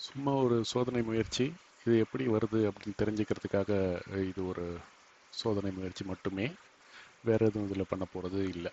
சும்மா ஒரு சோதனை முயற்சி. இது எப்படி வருது அப்படின்னு தெரிஞ்சுக்கிறதுக்காக இது ஒரு சோதனை முயற்சி மட்டுமே. வேறு எதுவும் இதில் பண்ண போகிறது இல்லை.